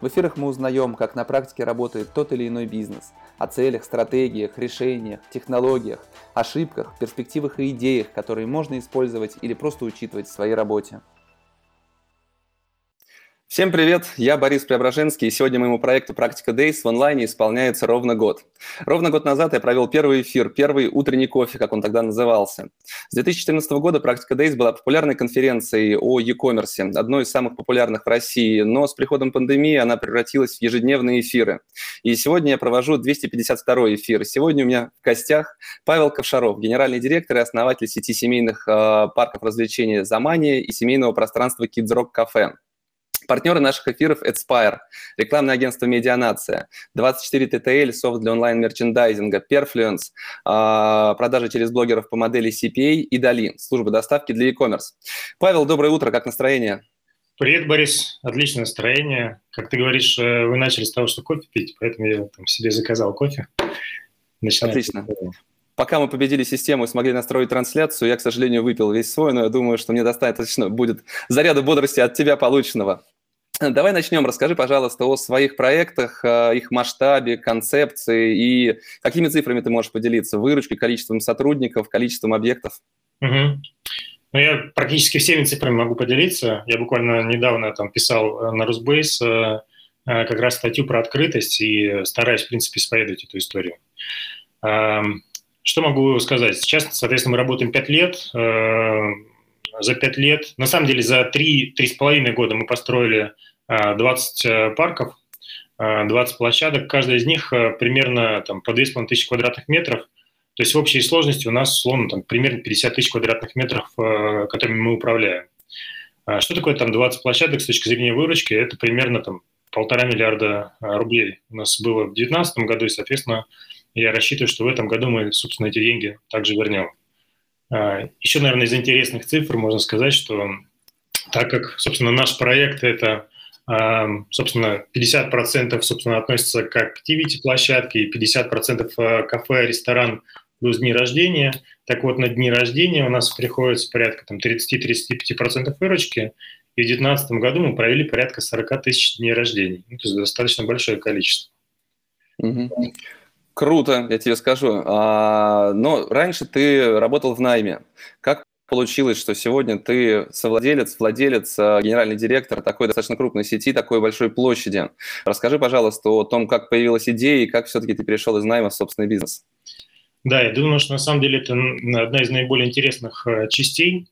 в эфирах мы узнаем, как на практике работает тот или иной бизнес, о целях, стратегиях, решениях, технологиях, ошибках, перспективах и идеях, которые можно использовать или просто учитывать в своей работе. Всем привет, я Борис Преображенский, и сегодня моему проекту «Практика Days» в онлайне исполняется ровно год. Ровно год назад я провел первый эфир, первый утренний кофе, как он тогда назывался. С 2014 года «Практика Days» была популярной конференцией о e-commerce, одной из самых популярных в России, но с приходом пандемии она превратилась в ежедневные эфиры. И сегодня я провожу 252 эфир. Сегодня у меня в гостях Павел Ковшаров, генеральный директор и основатель сети семейных э, парков развлечений «Замания» и семейного пространства Rock Cafe. Партнеры наших эфиров Adspire, рекламное агентство Медианация, 24 TTL, софт для онлайн-мерчендайзинга, Perfluence, а, продажи через блогеров по модели CPA и Dali, служба доставки для e-commerce. Павел, доброе утро, как настроение? Привет, Борис. Отличное настроение. Как ты говоришь, э, вы начали с того, что кофе пить, поэтому я там, себе заказал кофе. Начинаем. Отлично. Пока мы победили систему и смогли настроить трансляцию, я, к сожалению, выпил весь свой, но я думаю, что мне достаточно будет заряда бодрости от тебя полученного. Давай начнем. Расскажи, пожалуйста, о своих проектах, их масштабе, концепции и какими цифрами ты можешь поделиться? Выручкой, количеством сотрудников, количеством объектов? Угу. Ну, я практически всеми цифрами могу поделиться. Я буквально недавно там писал э, на Русбейс э, э, как раз статью про открытость и стараюсь, в принципе, исповедовать эту историю. Что могу сказать? Сейчас, соответственно, мы работаем 5 лет. За 5 лет, на самом деле, за 3-3,5 года мы построили 20 э, парков, 20 э, площадок, каждая из них э, примерно там, по 2500 квадратных метров. То есть в общей сложности у нас, условно, там, примерно 50 тысяч квадратных метров, которыми мы управляем. А что такое там 20 площадок с точки зрения выручки? Это примерно там полтора миллиарда рублей у нас было в 2019 году, и, соответственно, я рассчитываю, что в этом году мы, собственно, эти деньги также вернем. А, Еще, наверное, из интересных цифр можно сказать, что так как, собственно, наш проект – это Собственно, 50% собственно, относится к activity-площадке, и 50% э, кафе, ресторан плюс дни рождения. Так вот, на дни рождения у нас приходится порядка там, 30-35% выручки, и в 2019 году мы провели порядка 40 тысяч дней рождения. Ну, то есть достаточно большое количество. Угу. Круто, я тебе скажу. А, но раньше ты работал в найме. Как получилось, что сегодня ты совладелец, владелец, э, генеральный директор такой достаточно крупной сети, такой большой площади. Расскажи, пожалуйста, о том, как появилась идея и как все-таки ты перешел из найма в собственный бизнес. Да, я думаю, что на самом деле это одна из наиболее интересных э, частей,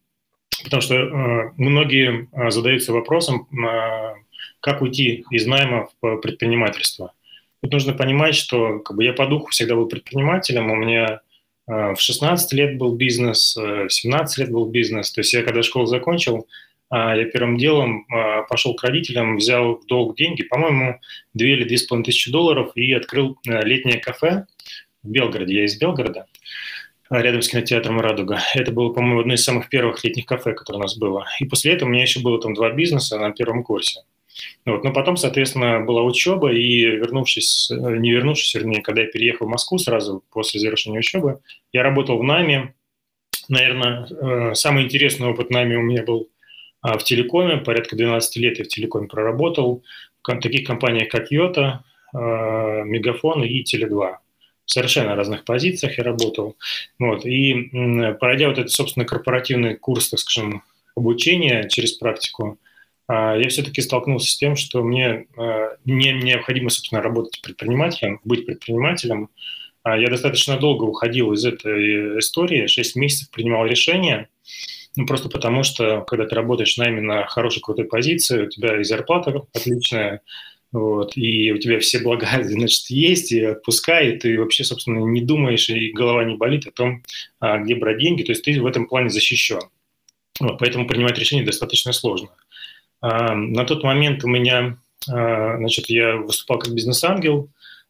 потому что э, многие задаются вопросом, как уйти из найма в предпринимательство. Тут нужно понимать, что как бы, я по духу всегда был предпринимателем, у меня Э, в 16 лет был бизнес, э, в 17 лет был бизнес. То есть я когда школу закончил, э, я первым делом пошел к родителям, взял в долг деньги, по-моему, 2 или 2,5 тысячи долларов и открыл летнее кафе в Белгороде. Я из Белгорода, рядом с кинотеатром «Радуга». Это было, по-моему, одно из самых первых летних кафе, которое у нас было. И после этого у меня еще было там два бизнеса на первом курсе. Вот. Но потом, соответственно, была учеба, и вернувшись, э, не вернувшись, вернее, когда я переехал в Москву сразу после завершения учебы, я работал в НАМИ. Наверное, э, самый интересный опыт НАМИ у меня был а, в телекоме. Порядка 12 лет я в телекоме проработал. В таких компаниях, как Йота, а, Мегафон и Теле2 в совершенно разных позициях я работал. Вот. И пройдя вот этот, собственно, корпоративный курс, так скажем, обучения через практику, я все-таки столкнулся с тем, что мне а, не необходимо, собственно, работать предпринимателем, быть предпринимателем. А, я достаточно долго уходил из этой истории, 6 месяцев принимал решение, ну, просто потому что, когда ты работаешь на именно хорошей, крутой позиции, у тебя и зарплата отличная, вот, и у тебя все блага, значит, есть, и отпускай, и ты вообще, собственно, не думаешь, и голова не болит о том, где брать деньги, то есть ты в этом плане защищен. Вот, поэтому принимать решение достаточно сложно. А, на тот момент у меня, а, значит, я выступал как бизнес-ангел,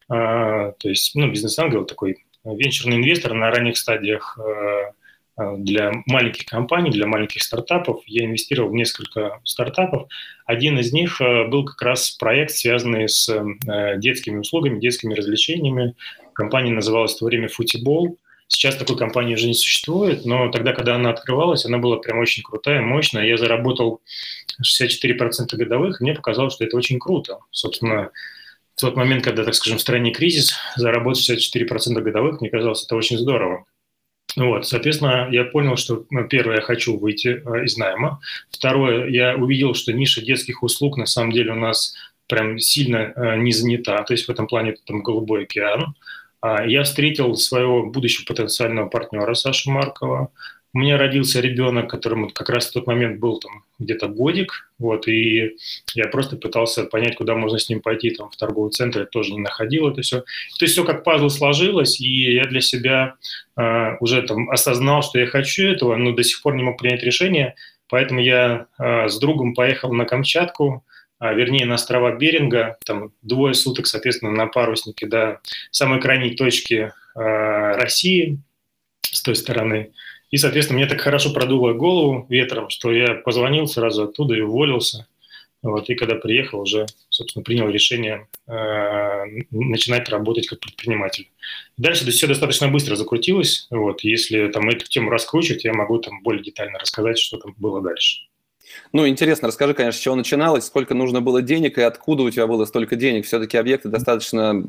а, то есть, ну, бизнес-ангел такой венчурный инвестор на ранних стадиях для маленьких компаний, для маленьких стартапов. Я инвестировал в несколько стартапов. Один из них был как раз проект, связанный с детскими услугами, детскими развлечениями. Компания называлась в то время «Футибол». Сейчас такой компании уже не существует, но тогда, когда она открывалась, она была прям очень крутая, мощная. Я заработал 64% годовых, и мне показалось, что это очень круто. Собственно, в тот момент, когда, так скажем, в стране кризис, заработать 64% годовых, мне казалось, это очень здорово. Вот, соответственно, я понял, что, ну, первое, я хочу выйти э, из найма. Второе, я увидел, что ниша детских услуг на самом деле у нас прям сильно э, не занята, то есть в этом плане это там голубой океан. А, я встретил своего будущего потенциального партнера Сашу Маркова. У меня родился ребенок, которому как раз в тот момент был там где-то годик, вот, и я просто пытался понять, куда можно с ним пойти, там, в торговый центр, я тоже не находил это все. То есть все как пазл сложилось, и я для себя э, уже там осознал, что я хочу этого, но до сих пор не мог принять решение, поэтому я э, с другом поехал на Камчатку, а, вернее, на острова Беринга, там двое суток, соответственно, на паруснике до самой крайней точки э, России с той стороны. И, соответственно, мне так хорошо продуло голову ветром, что я позвонил сразу оттуда и уволился. Вот, и когда приехал, уже, собственно, принял решение э, начинать работать как предприниматель. Дальше все достаточно быстро закрутилось. Вот, если там эту тему раскручивать, я могу там более детально рассказать, что там было дальше. Ну, интересно, расскажи, конечно, с чего начиналось, сколько нужно было денег и откуда у тебя было столько денег. Все-таки объекты достаточно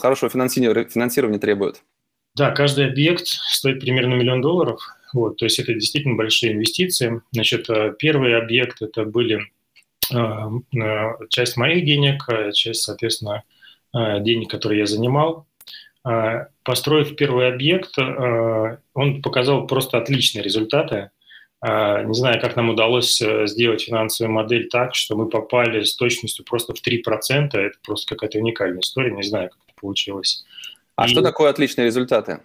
хорошего финансирования, финансирования требуют. Да, каждый объект стоит примерно миллион долларов. Вот, то есть это действительно большие инвестиции. Значит, э, первый объект это были э, э, часть моих денег, часть, соответственно, денег, которые я занимал. Построив первый объект, он показал просто отличные результаты. А, не знаю, как нам удалось э, сделать финансовую модель так, что мы попали с точностью просто в 3%. Это просто какая-то уникальная история. Не знаю, как это получилось. А И... что такое отличные результаты?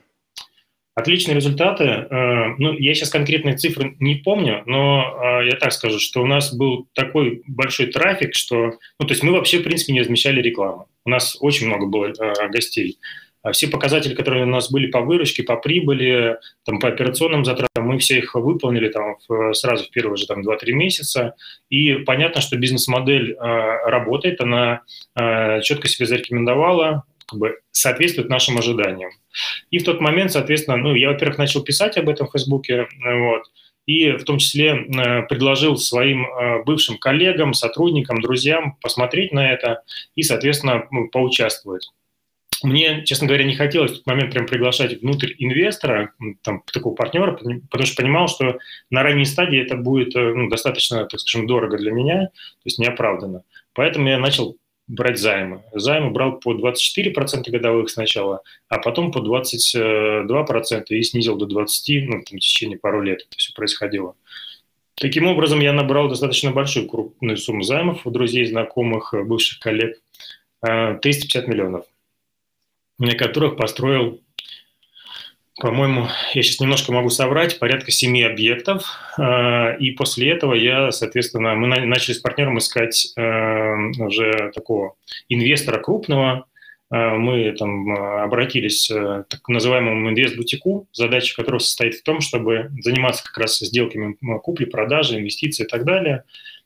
Отличные результаты. Э, ну, я сейчас конкретные цифры не помню, но э, я так скажу, что у нас был такой большой трафик, что... Ну, то есть мы вообще, в принципе, не размещали рекламу. У нас очень много было гостей. А все показатели, которые у нас были по выручке, по прибыли, там, по операционным затратам, мы все их выполнили там, в, сразу в первые же там, 2-3 месяца. И понятно, что бизнес-модель э, работает, она э, четко себе зарекомендовала, как бы соответствует нашим ожиданиям. И в тот момент, соответственно, ну, я, во-первых, начал писать об этом в Фейсбуке, вот, и в том числе э, предложил своим э, бывшим коллегам, сотрудникам, друзьям посмотреть на это и, соответственно, ну, поучаствовать. Мне, честно говоря, не хотелось в тот момент прям приглашать внутрь инвестора, там, такого партнера, потому что понимал, что на ранней стадии это будет э, ну, достаточно, так скажем, дорого для меня, то есть неоправданно. Поэтому я начал брать займы. Займы брал по 24% годовых сначала, а потом по 22% и снизил до 20% ну, там, в течение пару лет это все происходило. Таким образом, я набрал достаточно большую крупную сумму займов у друзей, знакомых, бывших коллег. 350 э, миллионов на которых построил, по-моему, я сейчас немножко могу соврать, порядка семи объектов. А, и после этого я, соответственно, мы начали с партнером искать а, уже такого инвестора крупного. А, мы там обратились к так называемому инвест-бутику, задача которого состоит в том, чтобы заниматься как раз сделками купли-продажи, инвестиций и так далее,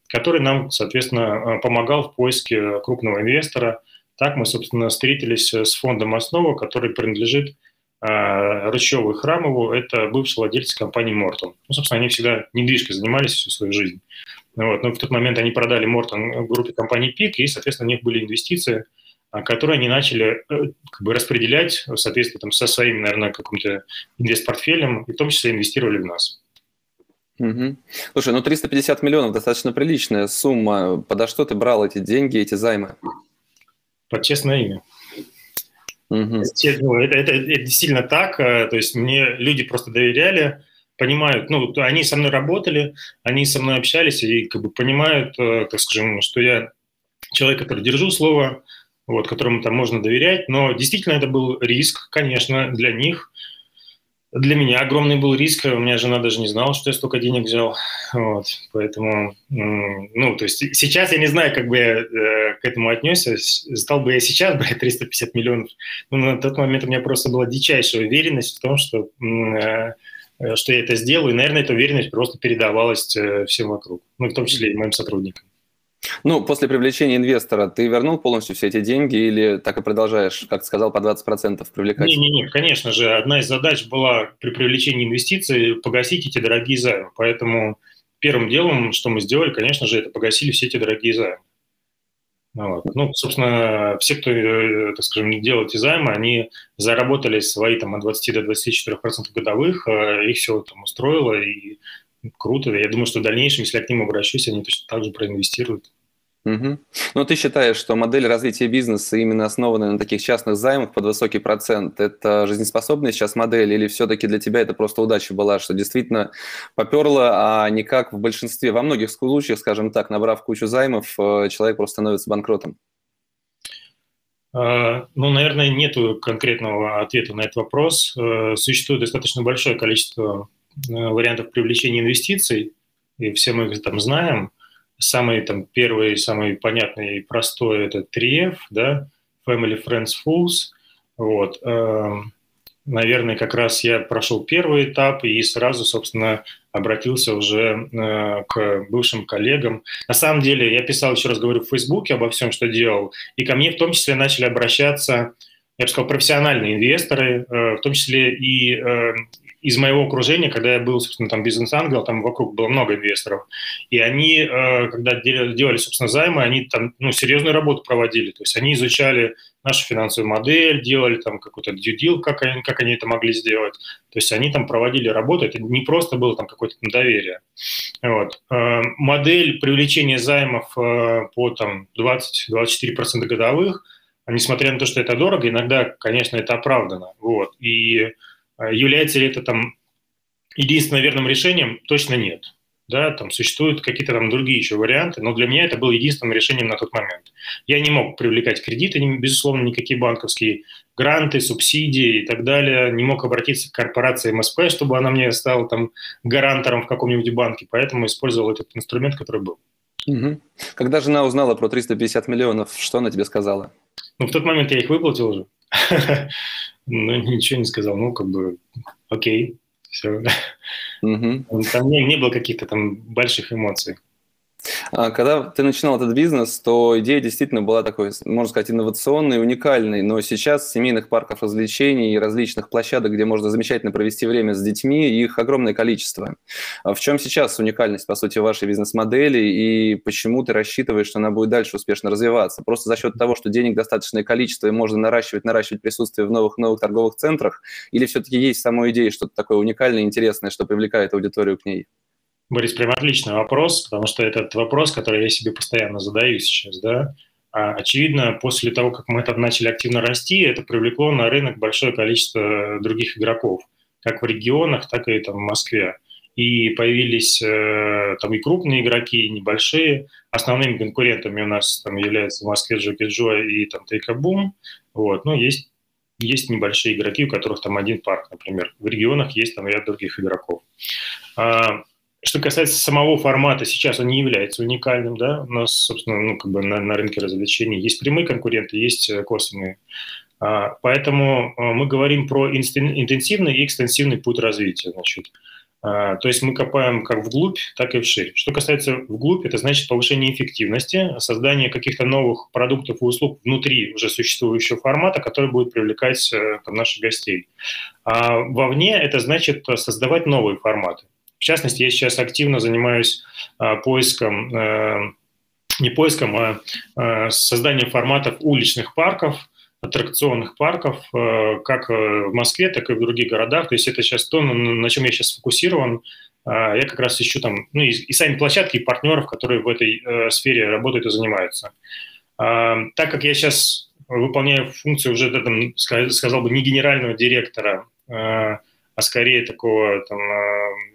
который нам, соответственно, помогал в поиске крупного инвестора – так мы, собственно, встретились с фондом «Основа», который принадлежит э, Рычеву и Храмову. Это бывший владелец компании «Мортон». Ну, собственно, они всегда недвижкой занимались всю свою жизнь. Вот. Но в тот момент они продали «Мортон» группе компании «Пик», и, соответственно, у них были инвестиции, которые они начали э, как бы распределять в соответствии там, со своим, наверное, каким-то инвестпортфелем, и в том числе инвестировали в нас. Угу. Слушай, ну 350 миллионов достаточно приличная сумма. Подо что ты брал эти деньги, эти займы? Под честное имя. Угу. Это, это, это действительно так. Э, то есть мне люди просто доверяли, понимают, ну, они со мной работали, они со мной общались и как бы понимают, э, так скажем, что я человек, который держу слово, вот, которому там можно доверять, но действительно это был риск, конечно, для них. Для меня огромный был риск. У меня жена даже не знала, что я столько денег взял. Вот, поэтому, ну, то есть сейчас я не знаю, как бы я э, к этому отнесся. Стал бы я сейчас брать 350 миллионов. Но на тот момент у меня просто была дичайшая уверенность в том, что, э, э, что я это сделаю. И, наверное, эта уверенность просто передавалась всем вокруг, ну, в том числе и моим сотрудникам. Ну, после привлечения инвестора ты вернул полностью все эти деньги или так и продолжаешь, как ты сказал, по 20% привлекать? Не-не-не, конечно же. Одна из задач была при привлечении инвестиций погасить эти дорогие займы. Поэтому первым делом, что мы сделали, конечно же, это погасили все эти дорогие займы. Вот. Ну, собственно, все, кто, э, так скажем, делал эти займы, они заработали свои там, от 20 до 24% годовых, э, их все там устроило, и круто. Я думаю, что в дальнейшем, если я к ним обращусь, они точно так же проинвестируют. Угу. Но ты считаешь, что модель развития бизнеса именно основанная на таких частных займах под высокий процент, это жизнеспособная сейчас модель или все-таки для тебя это просто удача была, что действительно поперло, а не как в большинстве, во многих случаях, скажем так, набрав кучу займов, э, человек просто становится банкротом? А, ну, наверное, нет конкретного ответа на этот вопрос. Э, существует достаточно большое количество э, вариантов привлечения инвестиций, и все мы их там знаем – Самый там первый, самый понятный и простой – это 3F, да, Family, Friends, Fools. Вот. Эм, наверное, как раз я прошел первый этап и сразу, собственно, обратился уже э, к бывшим коллегам. На самом деле, я писал, еще раз говорю, в Фейсбуке обо всем, что делал, и ко мне в том числе начали обращаться я бы сказал, профессиональные инвесторы, э, в том числе и э, из моего окружения, когда я был, собственно, там бизнес-ангел, там вокруг было много инвесторов, и они, э, когда делали, собственно, займы, они там, ну, серьезную работу проводили, то есть они изучали нашу финансовую модель, делали там какой-то deal, как они, как они это могли сделать, то есть они там проводили работу, это не просто было там какое-то доверие. Вот. Э, модель привлечения займов э, по там 20-24% годовых, несмотря на то, что это дорого, иногда, конечно, это оправдано. Вот. И является ли это там единственным верным решением? Точно нет. Да, там существуют какие-то там другие еще варианты, но для меня это было единственным решением на тот момент. Я не мог привлекать кредиты, безусловно, никакие банковские гранты, субсидии и так далее. Не мог обратиться к корпорации МСП, чтобы она мне стала там гарантором в каком-нибудь банке, поэтому использовал этот инструмент, который был. Угу. Когда жена узнала про 350 миллионов, что она тебе сказала? Ну, в тот момент я их выплатил уже. Ну, ничего не сказал. Ну, как бы, окей, все. Угу. Там не, не было каких-то там больших эмоций. А, когда ты начинал этот бизнес, то идея действительно была такой, можно сказать, инновационной, уникальной, но сейчас семейных парков развлечений и различных площадок, где можно замечательно провести время с детьми, их огромное количество. А в чем сейчас уникальность, по сути, вашей бизнес-модели и почему ты рассчитываешь, что она будет дальше успешно развиваться? Просто за счет того, что денег достаточное количество и можно наращивать, наращивать присутствие в новых новых торговых центрах, или все-таки есть самой идея что-то такое уникальное, интересное, что привлекает аудиторию к ней? Борис, прям отличный вопрос, потому что этот вопрос, который я себе постоянно задаю сейчас, да, а, очевидно, после того, как мы там начали активно расти, это привлекло на рынок большое количество других игроков, как в регионах, так и там в Москве. И появились э, там и крупные игроки, и небольшие. Основными конкурентами у нас там являются в Москве Джоки Джо и там Тейкабум. Вот. Но есть, есть небольшие игроки, у которых там один парк, например. В регионах есть там ряд других игроков. Что касается самого формата, сейчас он не является уникальным, да, у нас, собственно, ну, как бы на, на рынке развлечений есть прямые конкуренты, есть э, косвенные. А, поэтому э, мы говорим про интенсивный и экстенсивный путь развития, значит. А, то есть мы копаем как вглубь, так и вширь. Что касается вглубь, это значит повышение эффективности, создание каких-то новых продуктов и услуг внутри уже существующего формата, который будет привлекать э, там, наших гостей. А вовне это значит создавать новые форматы. В частности, я сейчас активно занимаюсь а, поиском, э, не поиском, а, а созданием форматов уличных парков, аттракционных парков, как в Москве, так и в других городах. То есть это сейчас то, на чем я сейчас сфокусирован. А, я как раз ищу там, ну и, и сами площадки, и партнеров, которые в этой э, сфере работают и занимаются. Так как я сейчас выполняю функцию уже, там, сказал бы, не генерального директора, а скорее такого там,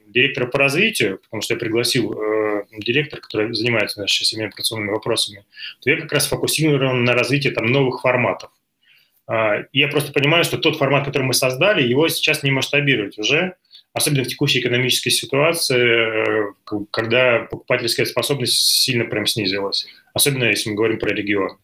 директора по развитию, потому что я пригласил э, директора, который занимается сейчас всеми операционными вопросами, то я как раз фокусирован на развитии там, новых форматов. Я просто понимаю, что тот формат, который мы создали, его сейчас не масштабировать уже, особенно в текущей экономической ситуации, когда покупательская способность сильно прям снизилась, особенно если мы говорим про регион.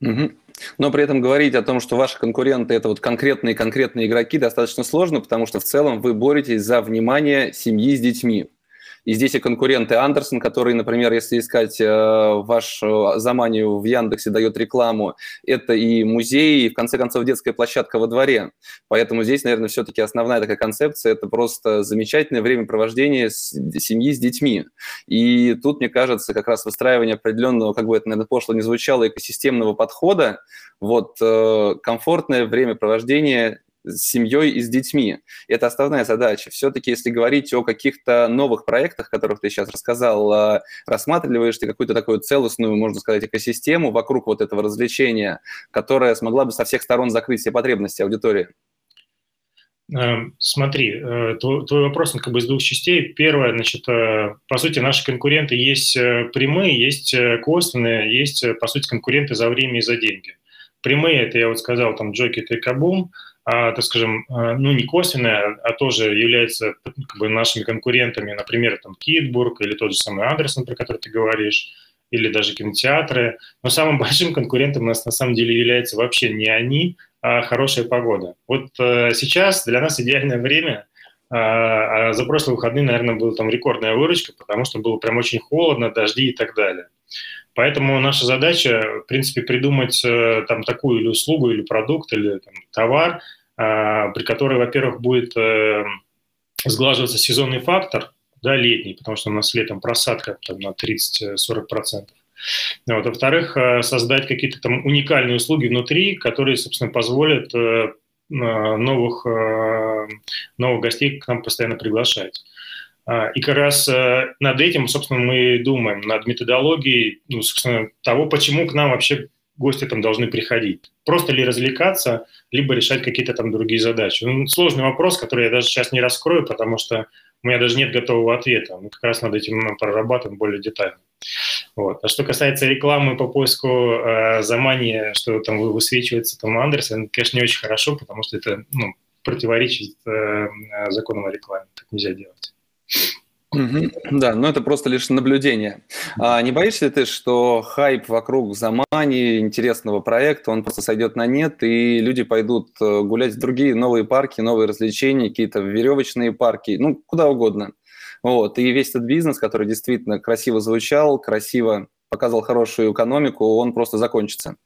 Угу. Но при этом говорить о том, что ваши конкуренты – это вот конкретные-конкретные игроки, достаточно сложно, потому что в целом вы боретесь за внимание семьи с детьми. И здесь и конкуренты Андерсон, который, например, если искать э, ваш э, Заманию в Яндексе, дает рекламу, это и музей, и, в конце концов, детская площадка во дворе. Поэтому здесь, наверное, все-таки основная такая концепция – это просто замечательное времяпровождение с, семьи с детьми. И тут, мне кажется, как раз выстраивание определенного, как бы это, наверное, пошло не звучало, экосистемного подхода, вот э, комфортное времяпровождение с семьей и с детьми. Это основная задача. Все-таки, если говорить о каких-то новых проектах, которых ты сейчас рассказал, а, рассматриваешь ты какую-то такую целостную, можно сказать, экосистему вокруг вот этого развлечения, которая смогла бы со всех сторон закрыть все потребности аудитории? Эм, смотри, э, твой, твой вопрос он как бы из двух частей. Первое, значит, э, по сути, наши конкуренты есть э, прямые, есть косвенные, есть, по сути, конкуренты за время и за деньги. Прямые, это я вот сказал, там, Джокет и Кабум, а, так скажем, а, ну, не косвенная, а тоже является как бы, нашими конкурентами, например, там, Китбург или тот же самый Андерсон, про который ты говоришь, или даже кинотеатры. Но самым большим конкурентом у нас на самом деле является вообще не они, а хорошая погода. Вот э, сейчас для нас идеальное время, а, а за прошлые выходные, наверное, была там рекордная выручка, потому что было прям очень холодно, дожди и так далее. Поэтому наша задача, в принципе, придумать э, там такую или услугу, или продукт, или там, товар, э, при которой, во-первых, будет э, сглаживаться сезонный фактор, да, летний, потому что у нас летом просадка там, на 30-40%. Вот. Во-вторых, создать какие-то там уникальные услуги внутри, которые, собственно, позволят новых, новых гостей к нам постоянно приглашать. А, и как раз э, над этим, собственно, мы думаем, над методологией, ну, собственно, того, почему к нам вообще гости там должны приходить. Просто ли развлекаться, либо решать какие-то там другие задачи. Ну, сложный вопрос, который я даже сейчас не раскрою, потому что у меня даже нет готового ответа. Мы как раз над этим мы прорабатываем более детально. Вот. А что касается рекламы по поиску э, замания, что там высвечивается там Андерсон, конечно, не очень хорошо, потому что это ну, противоречит э, законам о рекламе. Так нельзя делать. Да, но это просто лишь наблюдение. А не боишься ли ты, что хайп вокруг Замани, интересного проекта, он просто сойдет на нет, и люди пойдут э, гулять в другие новые парки, новые развлечения, какие-то веревочные парки, ну, куда угодно. Вот. И весь этот бизнес, который действительно красиво звучал, красиво показывал хорошую экономику, он просто закончится.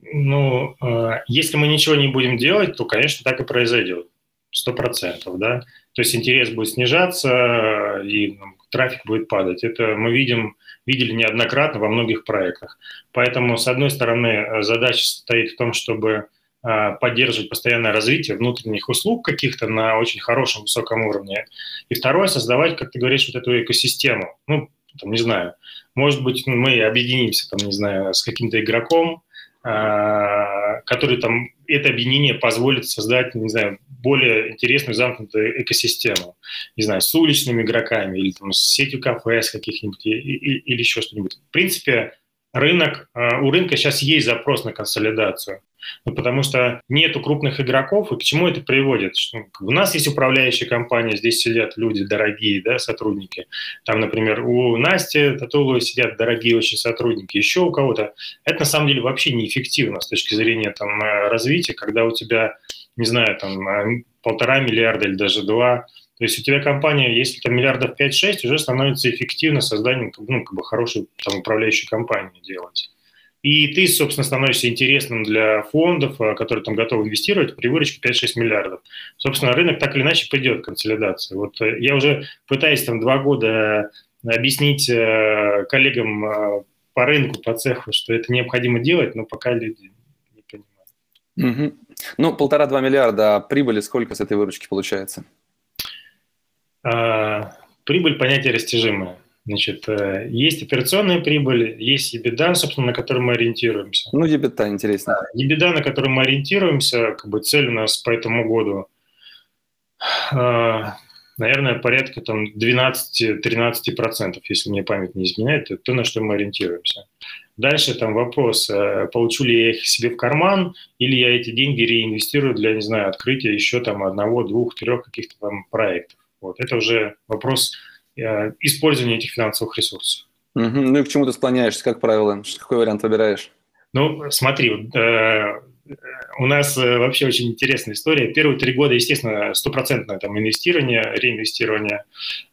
Ну, э, если мы ничего не будем делать, то, конечно, так и произойдет. Сто процентов, да. То есть интерес будет снижаться и ну, трафик будет падать. Это мы видим, видели неоднократно во многих проектах. Поэтому, с одной стороны, задача стоит в том, чтобы а, поддерживать постоянное развитие внутренних услуг каких-то на очень хорошем, высоком уровне. И второе, создавать, как ты говоришь, вот эту экосистему. Ну, там, не знаю, может быть, мы объединимся, там, не знаю, с каким-то игроком, который там, это объединение позволит создать, не знаю, более интересную замкнутую экосистему, не знаю, с уличными игроками или там, с сетью кафе с каких-нибудь или, или еще что-нибудь. В принципе, рынок, а, у рынка сейчас есть запрос на консолидацию. Ну, потому что нету крупных игроков, и к чему это приводит? У нас есть управляющая компания, здесь сидят люди дорогие, да, сотрудники. Там, например, у Насти Татуловой сидят дорогие очень сотрудники, еще у кого-то. Это на самом деле вообще неэффективно с точки зрения там, э, развития, когда у тебя, не знаю, там э, полтора миллиарда или даже два то есть у тебя компания, если там миллиардов 5-6, уже становится эффективно созданием ну, как бы хорошей там, управляющей компании делать. И ты, собственно, становишься интересным для фондов, э, которые там готовы инвестировать при выручке 5-6 миллиардов. Собственно, рынок так или иначе пойдет к консолидации. Вот э, я уже пытаюсь там два года объяснить э, коллегам по рынку, по цеху, что это необходимо делать, но пока люди не понимают. Угу. Ну, полтора-два миллиарда, а прибыли сколько с этой выручки получается? А, прибыль – понятие растяжимое. Значит, э, есть операционная прибыль, есть EBITDA, собственно, на которой мы ориентируемся. Ну, EBITDA интересно. EBITDA, на которой мы ориентируемся, как бы цель у нас по этому году. А, наверное, порядка там 12-13%, если мне память не изменяет, это то, на что мы ориентируемся. Дальше там вопрос, э, получу ли я их себе в карман, или я эти деньги реинвестирую для, не знаю, открытия еще там одного, двух, трех каких-то там проектов. Вот. Это уже вопрос э, использования этих финансовых ресурсов. Угу. Ну и к чему ты склоняешься, как правило? Какой вариант выбираешь? Ну, смотри, э, у нас вообще очень интересная история. Первые три года, естественно, стопроцентное там инвестирование, реинвестирование.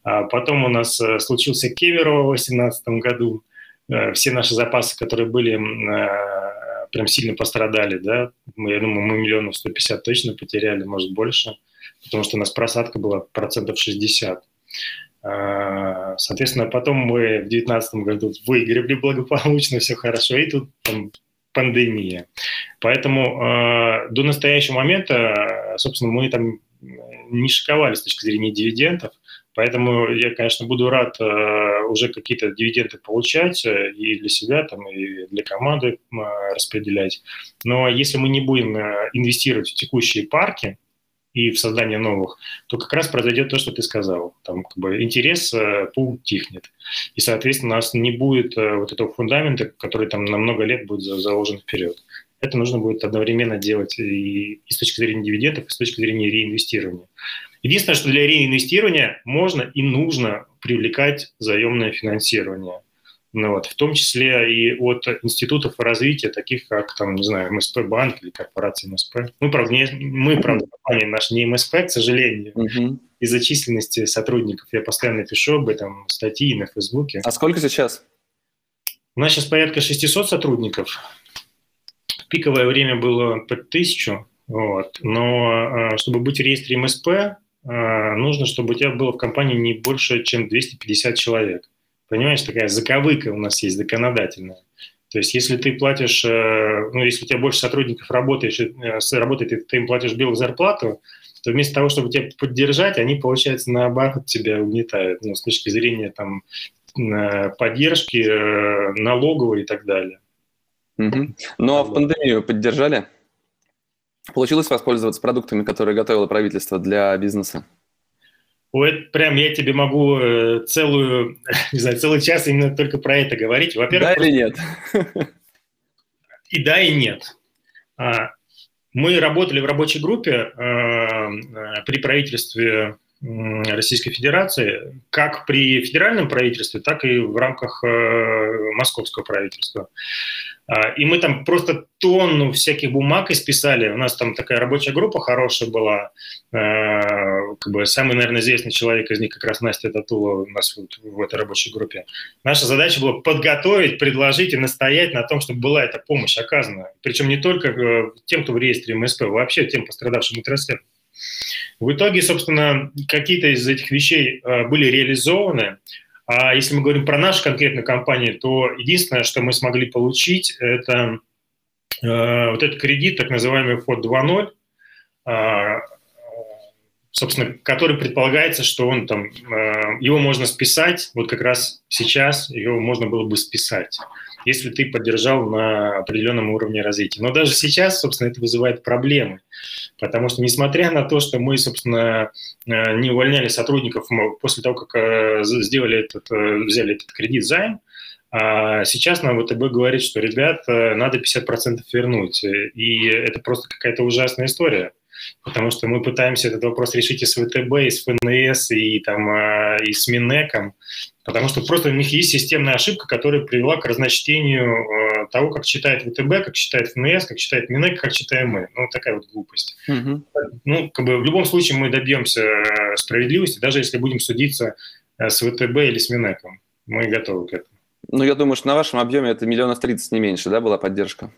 А потом у нас случился Кемерово в 2018 году. Э, все наши запасы, которые были, э, прям сильно пострадали, да, мы, я думаю, мы миллионов 150 точно потеряли, может, больше, потому что у нас просадка была процентов 60. Э, соответственно, потом мы в 2019 году выиграли благополучно, все хорошо, и тут там, пандемия. Поэтому э, до настоящего момента, собственно, мы там не шиковали с точки зрения дивидендов, Поэтому я, конечно, буду рад э, уже какие-то дивиденды получать э, и для себя, там, и для команды э, распределять. Но если мы не будем э, инвестировать в текущие парки и в создание новых, то как раз произойдет то, что ты сказал. Там как бы интерес э, поутихнет. И, соответственно, у нас не будет э, вот этого фундамента, который там на много лет будет заложен вперед. Это нужно будет одновременно делать и, и с точки зрения дивидендов, и с точки зрения реинвестирования. Единственное, что для реинвестирования можно и нужно привлекать заемное финансирование. Ну, вот, в том числе и от институтов развития, таких как, там, не знаю, МСП банк или корпорация МСП. Мы, правда, не, мы, правда, компания наша не МСП, к сожалению, угу. из-за численности сотрудников. Я постоянно пишу об этом статьи на Фейсбуке. А сколько сейчас? У нас сейчас порядка 600 сотрудников. Пиковое время было под тысячу. Вот. Но а, чтобы быть в реестре МСП, а, нужно, чтобы у тебя было в компании не больше, чем 250 человек. Понимаешь, такая заковыка у нас есть законодательная. То есть, если ты платишь, э, ну, если у тебя больше сотрудников работаешь, э, работает, и ты им платишь белую зарплату, то вместо того, чтобы тебя поддержать, они, получается, наоборот тебя угнетают, ну, с точки зрения там э, поддержки, налоговой и так далее. Угу. Ну, а в пандемию поддержали? Получилось воспользоваться продуктами, которые готовило правительство для бизнеса? Ой, прям я тебе могу э, целую, не знаю, целый час именно только про это говорить. Во-первых, да или нет? И да, и нет. А, мы работали в рабочей группе э, э, при правительстве Российской Федерации, как при федеральном правительстве, так и в рамках московского правительства. А, и мы там просто тонну всяких бумаг исписали. У нас там такая рабочая группа хорошая была. А, как бы самый, наверное, известный человек из них как раз Настя Татула у нас вот в этой рабочей группе. Наша задача была подготовить, предложить и настоять на том, чтобы была эта помощь оказана. Причем не только э, тем, кто в реестре МСП, вообще тем пострадавшим отраслям. В итоге, собственно, какие-то из этих вещей э, были реализованы. А если мы говорим про нашу конкретную компанию, то единственное, что мы смогли получить, это э, вот этот кредит, так называемый ФОД 2.0, э, собственно, который предполагается, что он там, его можно списать, вот как раз сейчас его можно было бы списать если ты поддержал на определенном уровне развития. Но даже сейчас, собственно, это вызывает проблемы, потому что, несмотря на то, что мы, собственно, э, не увольняли сотрудников после того, как э, сделали этот, э, взяли этот кредит займ, а сейчас нам ВТБ говорит, что, ребят, надо 50% вернуть. И это просто какая-то ужасная история потому что мы пытаемся этот вопрос решить и с ВТБ, и с ФНС, и, там, а, и с Минэком, потому что просто у них есть системная ошибка, которая привела к разночтению а, того, как читает ВТБ, как читает ФНС, как читает Минэк, как читаем мы. Ну, такая вот глупость. Угу. Ну, как бы в любом случае мы добьемся а, справедливости, даже если будем судиться с ВТБ или с Минэком. Мы готовы к этому. Ну, я думаю, что на вашем объеме это миллионов тридцать, не меньше, да, была поддержка?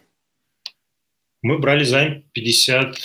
Мы брали займ 50,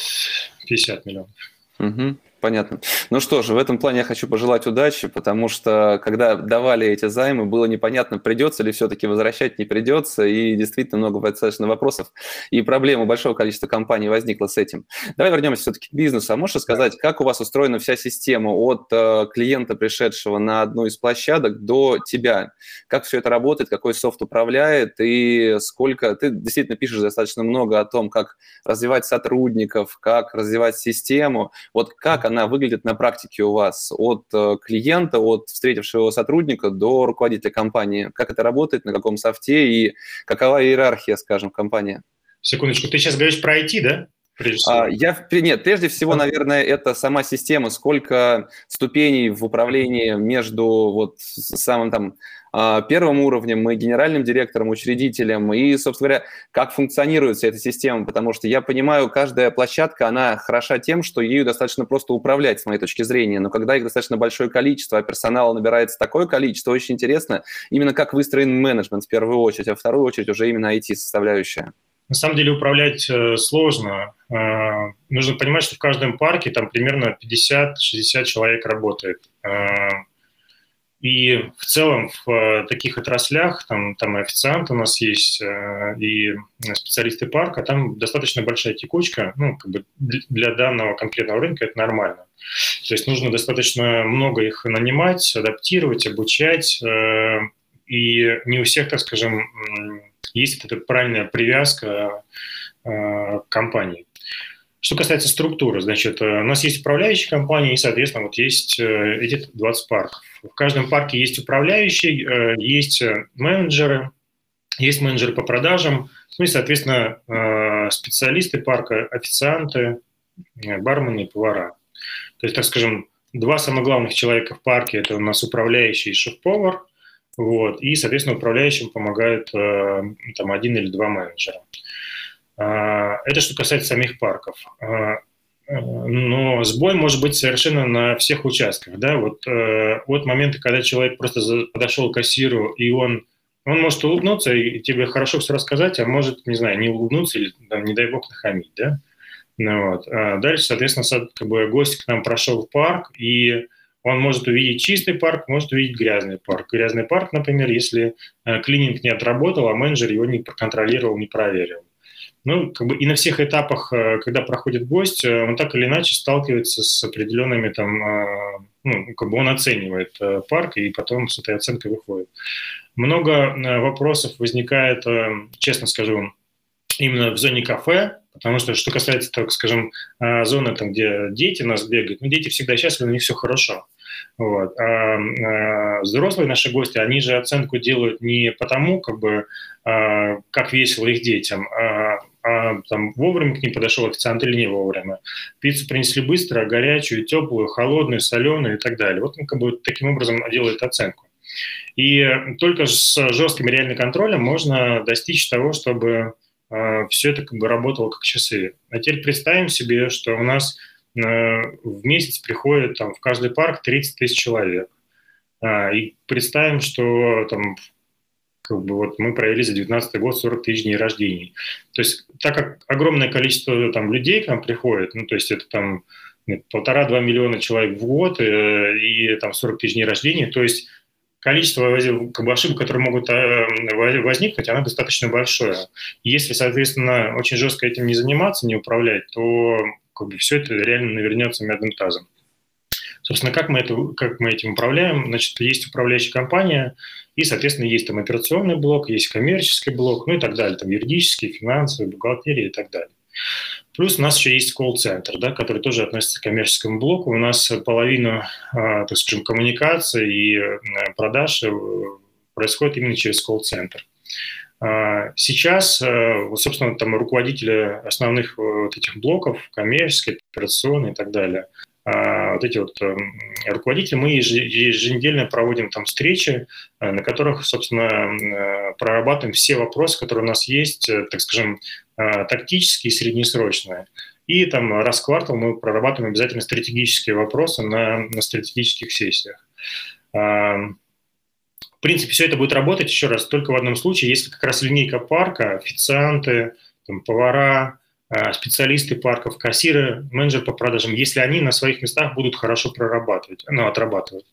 50 миллионов. Угу. Понятно. Ну что же, в этом плане я хочу пожелать удачи, потому что когда давали эти займы, было непонятно, придется ли все-таки возвращать, не придется, и действительно много достаточно вопросов и проблем у большого количества компаний возникло с этим. Давай вернемся все-таки к бизнесу. А можешь сказать, как у вас устроена вся система от э, клиента, пришедшего на одну из площадок, до тебя? Как все это работает, какой софт управляет, и сколько... Ты действительно пишешь достаточно много о том, как развивать сотрудников, как развивать систему. Вот как она выглядит на практике у вас от э, клиента, от встретившего сотрудника до руководителя компании? Как это работает, на каком софте и какова иерархия, скажем, компании? Секундочку, ты сейчас говоришь про IT, да? А, я, нет, прежде всего, наверное, это сама система, сколько ступеней в управлении между вот самым там первым уровнем и генеральным директором, учредителем, и, собственно говоря, как функционирует вся эта система, потому что я понимаю, каждая площадка, она хороша тем, что ею достаточно просто управлять, с моей точки зрения, но когда их достаточно большое количество, а персонала набирается такое количество, очень интересно именно как выстроен менеджмент в первую очередь, а в вторую очередь уже именно IT-составляющая. На самом деле управлять э, сложно. Э, нужно понимать, что в каждом парке там примерно 50-60 человек работает. Э, и в целом в таких отраслях, там, там и официанты у нас есть, и специалисты парка, там достаточно большая текучка, ну, как бы для данного конкретного рынка это нормально. То есть нужно достаточно много их нанимать, адаптировать, обучать, и не у всех, так скажем, есть эта правильная привязка э, к компании. Что касается структуры, значит, э, у нас есть управляющие компании, и, соответственно, вот есть э, эти 20 парков. В каждом парке есть управляющий, есть менеджеры, есть менеджеры по продажам, ну и, соответственно, специалисты парка, официанты, бармены и повара. То есть, так скажем, два самых главных человека в парке – это у нас управляющий и шеф-повар, вот, и, соответственно, управляющим помогают э, там один или два менеджера. А, это что касается самих парков. А, э, но сбой может быть совершенно на всех участках. Да? Вот э, от момента, когда человек просто подошел к кассиру, и он, он может улыбнуться и тебе хорошо все рассказать, а может, не знаю, не улыбнуться или, там, не дай бог, нахамить. Да? Ну, вот. а дальше, соответственно, как бы гость к нам прошел в парк, и он может увидеть чистый парк, может увидеть грязный парк. Грязный парк, например, если э, клининг не отработал, а менеджер его не проконтролировал, не проверил. Ну, как бы и на всех этапах, э, когда проходит гость, э, он так или иначе сталкивается с определенными там, ну, как бы он оценивает парк и потом с этой оценкой выходит. Много вопросов возникает, честно скажу, именно в зоне кафе, потому что, что касается, так скажем, зоны, там, где дети нас бегают, ну, дети всегда счастливы, у них все хорошо. Вот. А, а взрослые наши гости, они же оценку делают не потому, как бы, а, как весело их детям, а, а там вовремя к ним подошел официант или не вовремя. Пиццу принесли быстро, горячую, теплую, холодную, соленую и так далее. Вот он как бы таким образом делает оценку. И только с жестким реальным контролем можно достичь того, чтобы э, все это как бы работало как часы. А теперь представим себе, что у нас Э, в месяц приходит там, в каждый парк 30 тысяч человек. А, и представим, что там, как бы вот мы провели за 2019 год 40 тысяч дней рождений. То есть так как огромное количество там, людей к нам приходит, ну, то есть это там ну, полтора-два миллиона человек в год э, и там 40 тысяч дней рождения, то есть количество как бы, ошибок, которые могут э, возникнуть, оно достаточно большое. Если, соответственно, очень жестко этим не заниматься, не управлять, то как бы все это реально навернется медным тазом. Собственно, как мы, это, как мы этим управляем? Значит, есть управляющая компания, и, соответственно, есть там операционный блок, есть коммерческий блок, ну и так далее, там юридический, финансовый, бухгалтерия и так далее. Плюс у нас еще есть колл-центр, да, который тоже относится к коммерческому блоку. У нас половина, а, так скажем, коммуникации и э, продаж э, происходит именно через колл-центр. А, сейчас, э, собственно, там руководители основных вот этих блоков, коммерческий, операционный и так далее, вот эти вот эм, руководители, мы еженедельно проводим там встречи, э, на которых, собственно, прорабатываем все вопросы, которые у нас есть, так скажем, тактические и среднесрочные. И там раз в квартал мы прорабатываем обязательно стратегические вопросы на, на стратегических сессиях. В принципе, все это будет работать, еще раз, только в одном случае, если как раз линейка парка, официанты, там, повара, специалисты парков, кассиры, менеджер по продажам, если они на своих местах будут хорошо прорабатывать, ну, отрабатывать.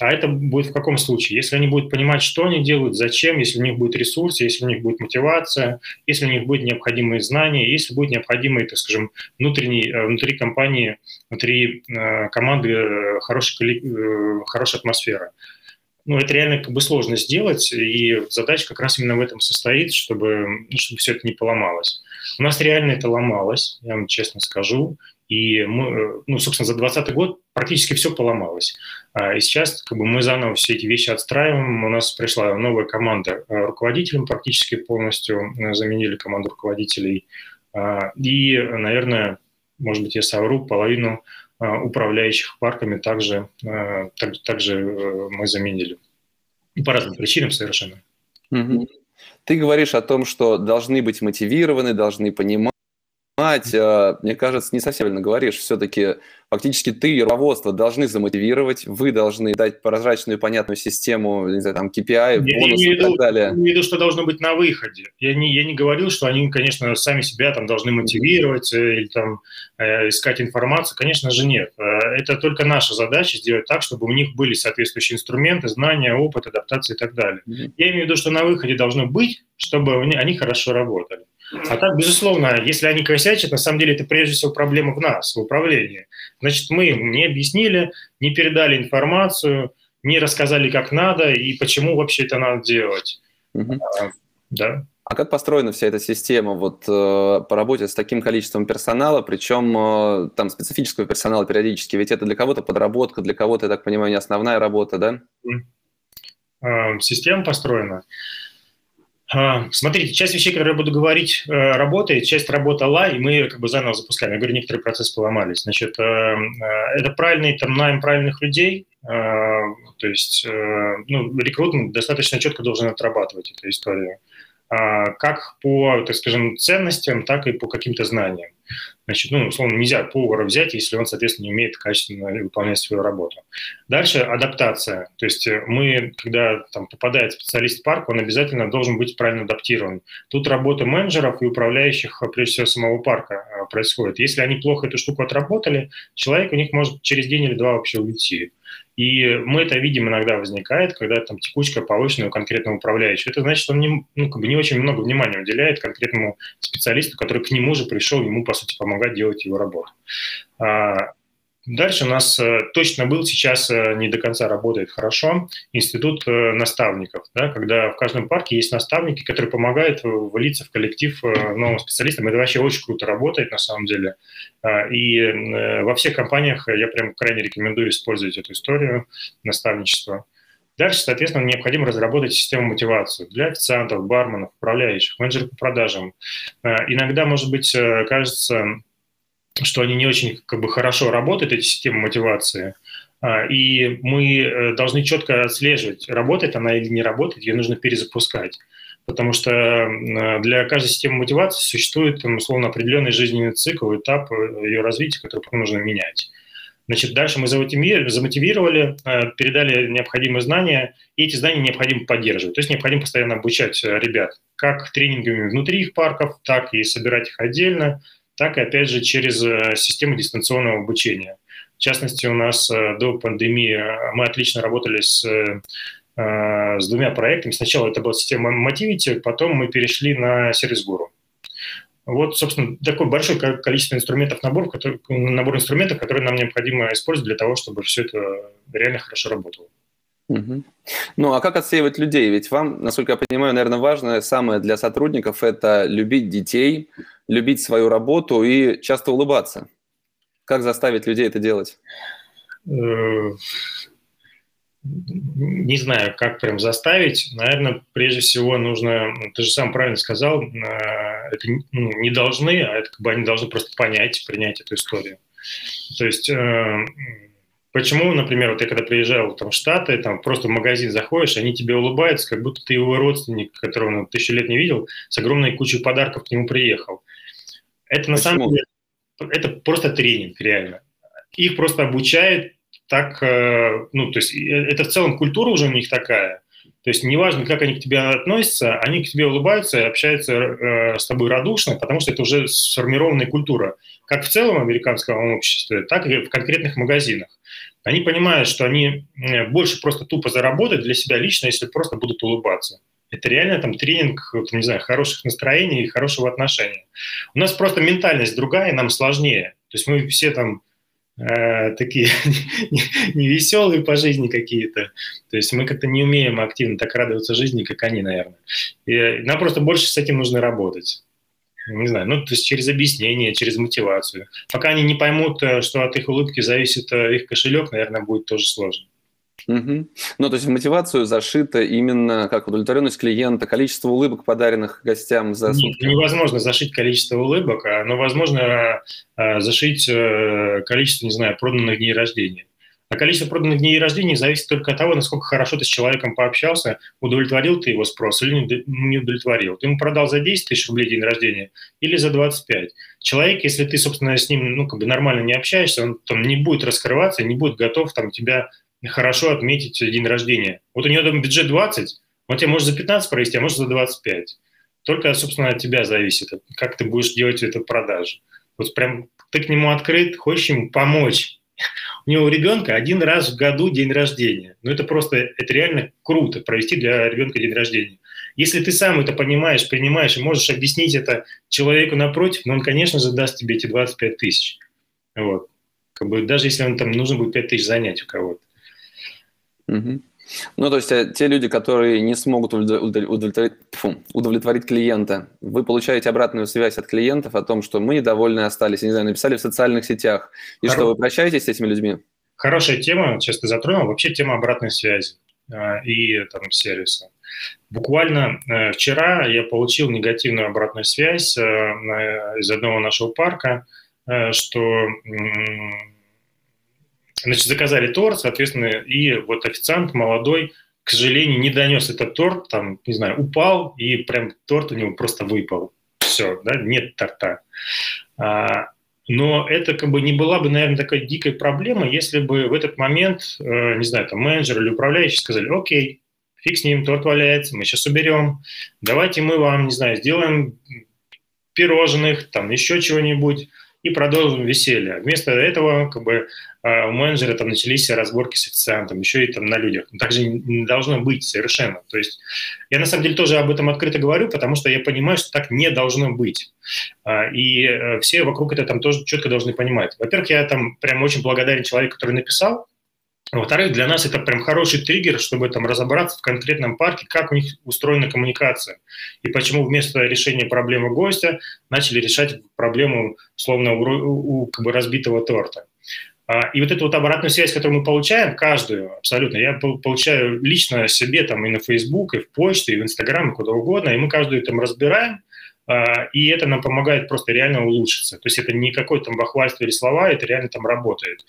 А это будет в каком случае? Если они будут понимать, что они делают, зачем, если у них будет ресурс, если у них будет мотивация, если у них будет необходимые знания, если будет необходимый, так скажем, внутренний, э, внутри компании, внутри э, команды э, хорошая, хорошая атмосфера ну, это реально как бы сложно сделать, и задача как раз именно в этом состоит, чтобы, ну, чтобы все это не поломалось. У нас реально это ломалось, я вам честно скажу, И, мы, ну, собственно, за 2020 год практически все поломалось. А, и сейчас как бы, мы заново все эти вещи отстраиваем. У нас пришла новая команда руководителям, практически полностью заменили команду руководителей. И, наверное, может быть, я совру, половину управляющих парками также, так, также э, мы заменили. По разным причинам совершенно. Ты говоришь о том, что должны быть мотивированы, должны понимать, а, мне кажется, не совсем правильно говоришь. Все-таки фактически ты и руководство должны замотивировать, вы должны дать прозрачную и понятную систему, не знаю, там, KPI, бонусы и так далее. Я имею в виду, что должно быть на выходе. Я не, я не говорил, что они, конечно, сами себя там должны мотивировать э, или там э, искать информацию. Конечно же, нет. Э, это только наша задача сделать так, чтобы у них были соответствующие инструменты, знания, опыт, адаптация и так далее. Mm-hmm. Я имею в виду, что на выходе должно быть, чтобы они хорошо работали. А так, безусловно, если они косячат, на самом деле это прежде всего проблема в нас, в управлении. Значит, мы им не объяснили, не передали информацию, не рассказали, как надо и почему вообще это надо делать. Угу. А, да. А как построена вся эта система вот э, по работе с таким количеством персонала, причем э, там специфического персонала периодически? Ведь это для кого-то подработка, для кого-то, я так понимаю, не основная работа, да? Э, система построена. А, смотрите, часть вещей, которые я буду говорить, э, работает, часть работала, и мы как бы заново запускаем. Я говорю, некоторые процессы поломались. Значит, э, э, это правильный там найм правильных людей, то есть ну, рекрутинг достаточно четко должен отрабатывать эту историю. А, как по, так скажем, ценностям, так и по каким-то знаниям. Значит, ну, условно, нельзя повара взять, если он, соответственно, не умеет качественно выполнять свою работу. Дальше адаптация. То есть э, мы, когда там попадает специалист в парк, он обязательно должен быть правильно адаптирован. Тут работа менеджеров и управляющих, прежде всего, самого парка э, происходит. Если они плохо эту штуку отработали, человек у них может через день или два вообще уйти. И мы это видим иногда возникает, когда там текучка повышенная у конкретного управляющего. Это значит, что он не, ну, как бы не очень много внимания уделяет конкретному специалисту, который к нему же пришел, ему, по сути, помогать делать его работу. А, Дальше у нас э, точно был, сейчас э, не до конца работает хорошо, институт э, наставников, да, когда в каждом парке есть наставники, которые помогают влиться в коллектив новым специалистам. Это вообще очень круто работает на самом деле. А, и во всех компаниях я прям крайне рекомендую использовать эту историю наставничества. Дальше, соответственно, необходимо разработать систему мотивации для официантов, барменов, управляющих, менеджеров по продажам. Иногда, может быть, кажется, что они не очень как бы, хорошо работают, эти системы мотивации, а, и мы э, должны четко отслеживать, работает она или не работает, ее нужно перезапускать. Потому что для каждой системы мотивации существует, условно, определенный жизненный цикл, этап э, ее развития, который нужно менять. Значит, дальше мы замотивировали, э, передали необходимые знания, и эти знания необходимо поддерживать. То есть необходимо постоянно обучать ребят, как тренингами внутри их парков, так и собирать их отдельно, так и, опять же, через э, систему дистанционного обучения. В частности, у нас э, до пандемии э, мы отлично работали с, с двумя проектами. Сначала это была система Motivity, потом мы перешли на сервис Гуру. Вот, собственно, такое большое количество инструментов, набор, который, набор инструментов, которые нам необходимо использовать для того, чтобы все это реально хорошо работало. Угу. Ну, а как отсеивать людей? Ведь вам, насколько я понимаю, наверное, важное самое для сотрудников – это любить детей, любить свою работу и часто улыбаться. Как заставить людей это делать? Э, не знаю, как прям заставить. Наверное, прежде всего нужно, ну, ты же сам правильно сказал, э, это ну, не должны, а это как бы они должны просто понять, принять эту историю. То есть э, Почему, например, вот я когда приезжал там, в Штаты, там просто в магазин заходишь, они тебе улыбаются, как будто ты его родственник, которого он тысячу лет не видел, с огромной кучей подарков к нему приехал. Это на Почему? самом деле, это просто тренинг, реально. Их просто обучают так, э, ну, то есть э, это в целом культура уже у них такая. То есть неважно, как они к тебе относятся, они к тебе улыбаются и общаются э, с тобой радушно, потому что это уже сформированная культура, как в целом американского обществе, так и в конкретных магазинах они понимают, что они э, больше просто тупо заработают для себя лично, если просто будут улыбаться. Это реально там тренинг, там, не знаю, хороших настроений и хорошего отношения. У нас просто ментальность другая, нам сложнее. То есть мы все там э, такие невеселые по жизни какие-то. То есть мы как-то не умеем активно так радоваться жизни, как они, наверное. И нам просто больше с этим нужно работать. не знаю, ну, то есть через объяснение, через мотивацию. Пока они не поймут, э, что от их улыбки зависит э, их кошелек, наверное, будет тоже сложно. Угу. Ну, то есть в мотивацию зашита именно как удовлетворенность клиента, количество улыбок, подаренных гостям за сутки? Нет, невозможно зашить количество улыбок, а, но возможно а, зашить э, количество, не знаю, проданных дней рождения. А количество проданных дней рождения зависит только от того, насколько хорошо ты с человеком пообщался, удовлетворил ты его спрос или не удовлетворил. Ты ему продал за 10 тысяч рублей день рождения или за 25. Человек, если ты, собственно, с ним ну, как бы нормально не общаешься, он там не будет раскрываться, не будет готов там, тебя хорошо отметить день рождения. Вот у него там бюджет 20, он тебе может за 15 провести, а может за 25. Только, собственно, от тебя зависит, как ты будешь делать эту продажу. Вот прям ты к нему открыт, хочешь ему помочь. У него ребенка один раз в году день рождения. Ну, это просто, это реально круто, провести для ребенка день рождения. Если ты сам это понимаешь, принимаешь и можешь объяснить это человеку напротив, ну, он, конечно же, даст тебе эти 25 тысяч. Вот. Как бы, даже если он там нужно будет 5 тысяч занять у кого-то. Угу. Ну, то есть э, те люди, которые не смогут удовлетворить, фу, удовлетворить клиента, вы получаете обратную связь от клиентов о том, что мы недовольны остались, не знаю, написали в социальных сетях, и Хоро... что вы прощаетесь с этими людьми? Хорошая тема, сейчас ты затронул, вообще тема обратной связи э, и там сервиса. Буквально э, вчера я получил негативную обратную связь э, из одного нашего парка, э, что Значит, заказали торт, соответственно, и вот официант молодой, к сожалению, не донес этот торт, там, не знаю, упал, и прям торт у него просто выпал. Все, да, нет торта. А, но это как бы не была бы, наверное, такая дикая проблема, если бы в этот момент, э, не знаю, там менеджер или управляющий сказали, окей, фиг с ним, торт валяется, мы сейчас уберем, давайте мы вам, не знаю, сделаем пирожных, там еще чего-нибудь, и продолжим веселье. Вместо этого как бы а у менеджера там начались разборки с официантом, еще и там на людях. Так же не должно быть совершенно. То есть я на самом деле тоже об этом открыто говорю, потому что я понимаю, что так не должно быть. А, и э, все вокруг это там тоже четко должны понимать. Во-первых, я там прям очень благодарен человеку, который написал, во-вторых, для нас это прям хороший триггер, чтобы там разобраться в конкретном парке, как у них устроена коммуникация. И почему вместо решения проблемы гостя начали решать проблему, словно у, у как бы разбитого торта. А, и вот эту вот обратную связь, которую мы получаем, каждую абсолютно, я получаю лично себе там и на Facebook, и в почте, и в Instagram, и куда угодно, и мы каждую там разбираем, а, и это нам помогает просто реально улучшиться. То есть это не какое-то там бахвальство или слова, это реально там работает.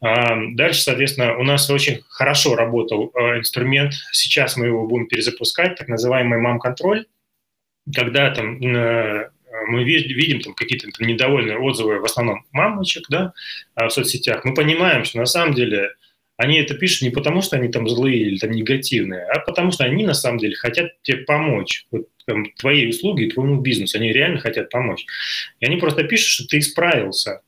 А, дальше, соответственно, у нас очень хорошо работал инструмент, сейчас мы его будем перезапускать, так называемый мам-контроль, когда там мы видим там какие-то там, недовольные отзывы, в основном мамочек, да, а, в соцсетях, мы понимаем, что на самом деле они это пишут не потому, что они там злые или там негативные, а потому что они на самом деле хотят тебе помочь. Вот, там, твоей услуги и твоему бизнесу. Они реально хотят помочь. И они просто пишут, что ты исправился.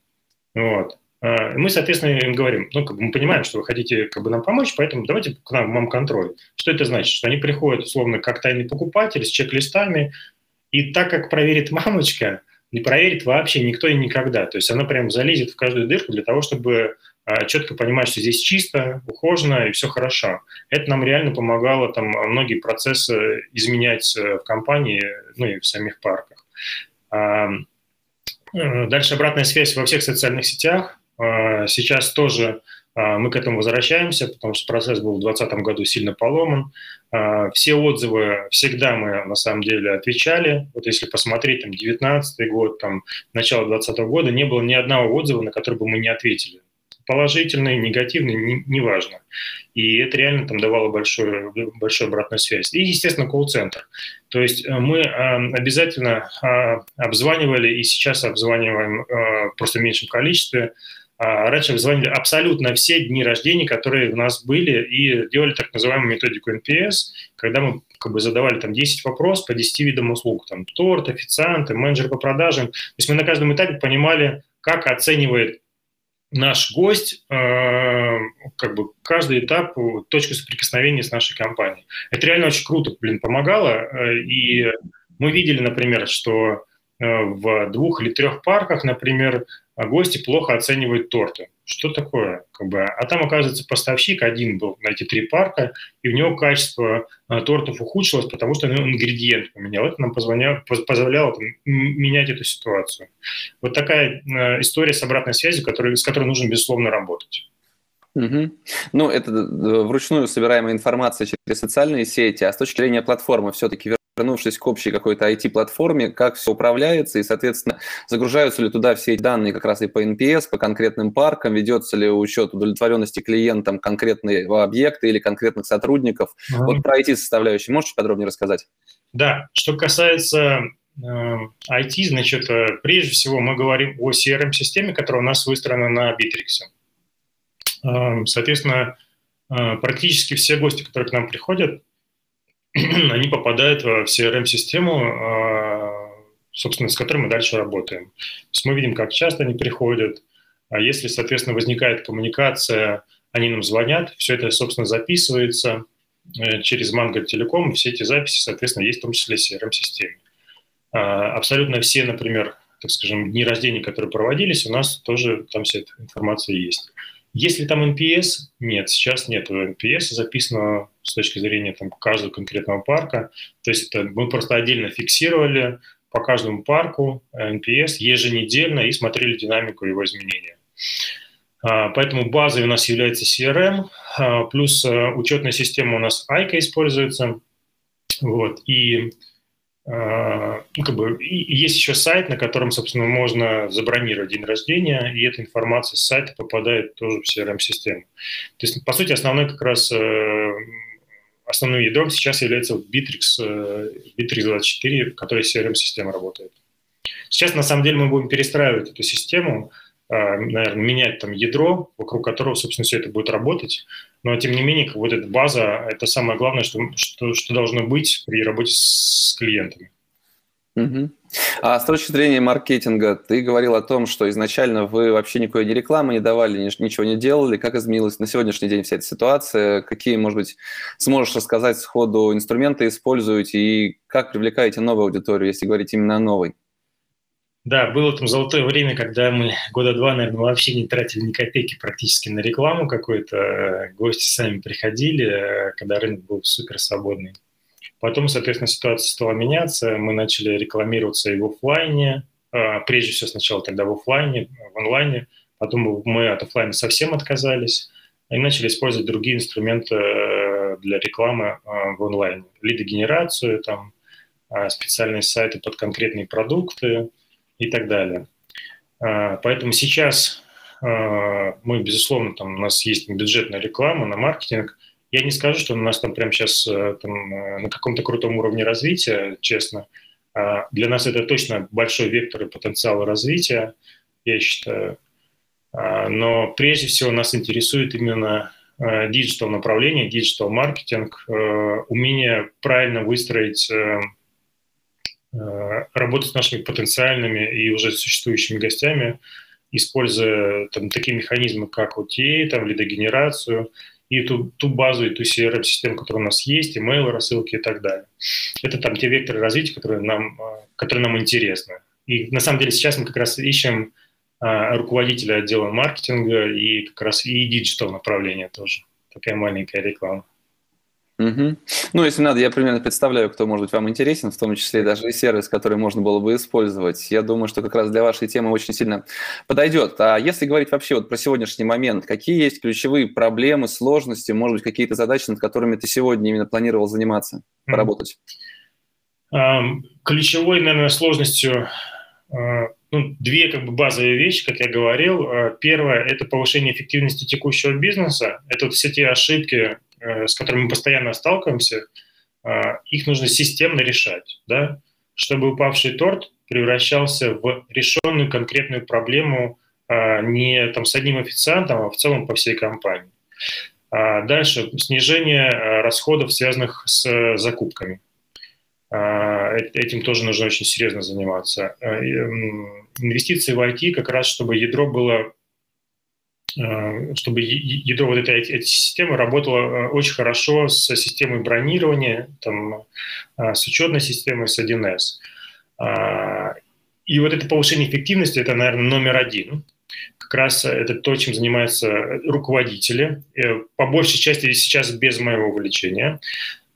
Вот. А, мы, соответственно, им говорим, ну, как бы мы понимаем, что вы хотите как бы нам помочь, поэтому давайте к нам вам контроль. Что это значит? Что они приходят, условно, как тайный покупатель с чек-листами, и так как проверит мамочка, не проверит вообще никто и никогда. То есть она прям залезет в каждую дырку для того, чтобы а, четко понимать, что здесь чисто, ухожено и все хорошо. Это нам реально помогало там многие процессы изменять э, в компании, ну и в самих парках. Э, дальше обратная связь во всех социальных сетях. А, сейчас тоже мы к этому возвращаемся, потому что процесс был в 2020 году сильно поломан. А, все отзывы всегда мы на самом деле отвечали. Вот если посмотреть там 19 год, там начало 2020 года, не было ни одного отзыва, на который бы мы не ответили. Положительный, негативный, неважно. Не и это реально там давало большую, большую обратную связь. И, естественно, колл-центр. То есть э, мы а, обязательно а, обзванивали и сейчас обзваниваем просто в меньшем количестве а, раньше звонили абсолютно все дни рождения, которые у нас были, и делали так называемую методику NPS, когда мы как бы задавали там 10 вопросов по 10 видам услуг, там торт, официанты, менеджер по продажам. То есть мы на каждом этапе понимали, как оценивает наш гость э, как бы каждый этап, точку соприкосновения с нашей компанией. Это реально очень круто, блин, помогало. Э, и мы видели, например, что э, в двух или трех парках, например, гости плохо оценивают торты. Что такое? Как бы, а там, оказывается, поставщик один был на эти три парка, и у него качество а, тортов ухудшилось, потому что он ингредиент поменял. Это нам позволяло там, менять эту ситуацию. Вот такая а, история с обратной связью, который, с которой нужно, безусловно, работать. Угу. Ну, это э, вручную собираемая информация через социальные сети, а с точки зрения платформы все-таки вернувшись к общей какой-то IT-платформе, как все управляется и, соответственно, загружаются ли туда все эти данные как раз и по NPS, по конкретным паркам, ведется ли учет удовлетворенности клиентам конкретного объекта или конкретных сотрудников. Mm-hmm. Вот про IT-составляющую можете подробнее рассказать? Да, что касается э, IT, значит, э, прежде всего мы говорим о CRM-системе, которая у нас выстроена на Bittrex. Э, соответственно, э, практически все гости, которые к нам приходят, они попадают в CRM-систему, а, собственно, с которой мы дальше работаем. То есть мы видим, как часто они приходят. А если, соответственно, возникает коммуникация, они нам звонят, все это, собственно, записывается э, через Mango Telecom, все эти записи, соответственно, есть в том числе в CRM-системе. А, абсолютно все, например, так скажем, дни рождения, которые проводились, у нас тоже там вся эта информация есть. Если там NPS, нет, сейчас нет NPS записано с точки зрения там, каждого конкретного парка. То есть мы просто отдельно фиксировали по каждому парку NPS еженедельно и смотрели динамику его изменения. А, поэтому базой у нас является CRM, а, плюс э, учетная система у нас ICA используется. Вот, и ну, как бы, есть еще сайт, на котором, собственно, можно забронировать день рождения, и эта информация с сайта попадает тоже в CRM-систему. То есть, по сути, основной как раз э, основным ядром сейчас является Bittrex, э, Bittrex 24, в которой CRM-система работает. Сейчас, на самом деле, мы будем перестраивать эту систему, наверное, менять там ядро, вокруг которого, собственно, все это будет работать. Но, тем не менее, вот эта база – это самое главное, что, что, что должно быть при работе с клиентами. Угу. А с точки зрения маркетинга, ты говорил о том, что изначально вы вообще никакой ни рекламы не давали, ничего не делали. Как изменилась на сегодняшний день вся эта ситуация? Какие, может быть, сможешь рассказать сходу инструменты используете и как привлекаете новую аудиторию, если говорить именно о новой? Да, было там золотое время, когда мы года два, наверное, вообще не тратили ни копейки практически на рекламу какую-то. Гости сами приходили, когда рынок был супер свободный. Потом, соответственно, ситуация стала меняться. Мы начали рекламироваться и в офлайне. А, прежде всего сначала тогда в офлайне, в онлайне. Потом мы от офлайна совсем отказались и начали использовать другие инструменты э, для рекламы а, в онлайне. Лидогенерацию, там, специальные сайты под конкретные продукты – и так далее. А, поэтому сейчас а, мы, безусловно, там у нас есть бюджетная реклама на маркетинг. Я не скажу, что у нас там прямо сейчас э, там, э, на каком-то крутом уровне развития, честно. А, для нас это точно большой вектор и потенциал развития, я считаю. Но прежде всего нас интересует именно digital направление, digital маркетинг, э, умение правильно выстроить Э, работать с нашими потенциальными и уже существующими гостями, используя там, такие механизмы, как OTA, там, лидогенерацию, и ту, ту базу, и ту CRM-систему, которая у нас есть, email, рассылки и так далее. Это там те векторы развития, которые нам, э, которые нам интересны. И на самом деле сейчас мы как раз ищем а, руководителя отдела маркетинга и как раз и digital направления тоже. Такая маленькая реклама. Угу. Ну, если надо, я примерно представляю, кто может быть вам интересен, в том числе даже и сервис, который можно было бы использовать. Я думаю, что как раз для вашей темы очень сильно подойдет. А если говорить вообще вот про сегодняшний момент, какие есть ключевые проблемы, сложности, может быть, какие-то задачи, над которыми ты сегодня именно планировал заниматься, поработать? Ключевой, наверное, сложностью а, ну, две как бы базовые вещи, как я говорил. А, первое – это повышение эффективности текущего бизнеса. Это вот все те ошибки, Э, с которыми мы постоянно сталкиваемся, а, их нужно системно решать, да, чтобы упавший торт превращался в решенную конкретную проблему а, не там, с одним официантом, а в целом по всей компании. А дальше снижение расходов, связанных с закупками. Этим тоже нужно очень серьезно заниматься. Инвестиции в IT как раз, чтобы ядро было Э, чтобы ядро вот этой, этой системы работало э, очень хорошо с системой бронирования, там, э, с учетной системой, с 1С. и вот это повышение эффективности – это, наверное, номер один. Как раз это то, чем занимаются руководители, э, по большей части сейчас без моего увлечения.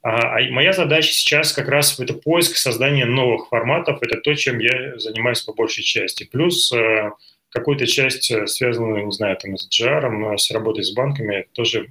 А, а моя задача сейчас как раз это поиск создания новых форматов. Это то, чем я занимаюсь по большей части. Плюс э, какую-то часть, связанную, не знаю, там, с GR, с работой с банками, тоже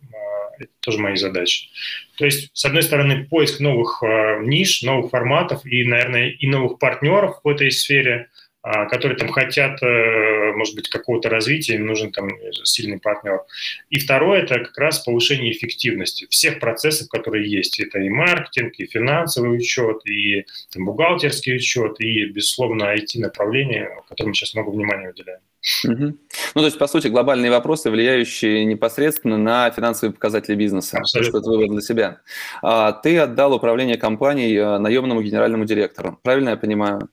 это тоже мои задачи. То есть, с одной стороны, поиск новых э, ниш, новых форматов и, наверное, и новых партнеров в этой сфере, э, которые там хотят, э, может быть, какого-то развития, им нужен там сильный партнер. И второе – это как раз повышение эффективности всех процессов, которые есть. Это и маркетинг, и финансовый учет, и там, бухгалтерский учет, и, безусловно, IT-направление, которому сейчас много внимания уделяем. Угу. Ну, то есть, по сути, глобальные вопросы, влияющие непосредственно на финансовые показатели бизнеса. Абсолютно. Что это выбор для себя. А, ты отдал управление компанией э, наемному генеральному директору. Правильно я понимаю?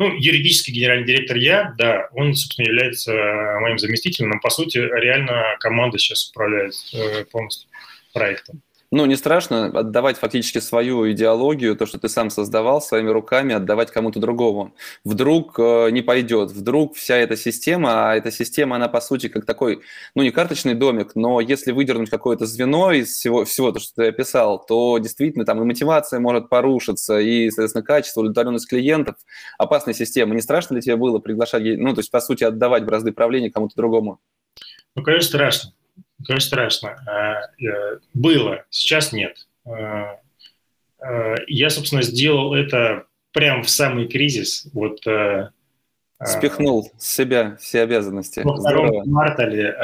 Ну, юридический генеральный директор я, да, он, собственно, является э, моим заместителем, но, по сути, реально команда сейчас управляет э, полностью проектом ну, не страшно отдавать фактически свою идеологию, то, что ты сам создавал своими руками, отдавать кому-то другому. Вдруг э, не пойдет, вдруг вся эта система, а эта система, она по сути как такой, ну, не карточный домик, но если выдернуть какое-то звено из всего, всего то, что ты описал, то действительно там и мотивация может порушиться, и, соответственно, качество, удовлетворенность клиентов. Опасная система. Не страшно ли тебе было приглашать, ну, то есть, по сути, отдавать бразды правления кому-то другому? Ну, конечно, страшно. Конечно, страшно. А, э, было, сейчас нет. А, а, я, собственно, сделал это прямо в самый кризис. Вот, Спихнул с себя все обязанности. Во втором квартале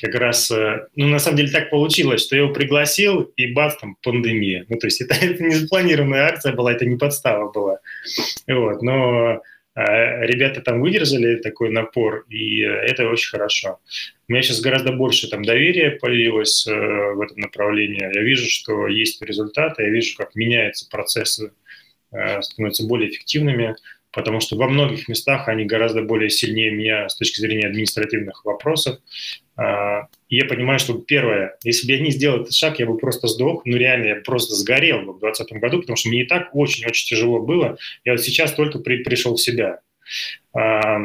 как раз, э, ну, на самом деле так получилось, что я его пригласил, и бац, там, пандемия. Ну, то есть это, это не запланированная акция была, это не подстава была. Вот, но а ребята там выдержали такой напор, и это очень хорошо. У меня сейчас гораздо больше там доверия появилось э, в этом направлении. Я вижу, что есть результаты, я вижу, как меняются процессы, э, становятся более эффективными, потому что во многих местах они гораздо более сильнее меня с точки зрения административных вопросов. А, я понимаю, что первое, если бы я не сделал этот шаг, я бы просто сдох, ну реально, я просто сгорел бы в 2020 году, потому что мне и так очень-очень тяжело было. Я вот сейчас только при, пришел в себя. А,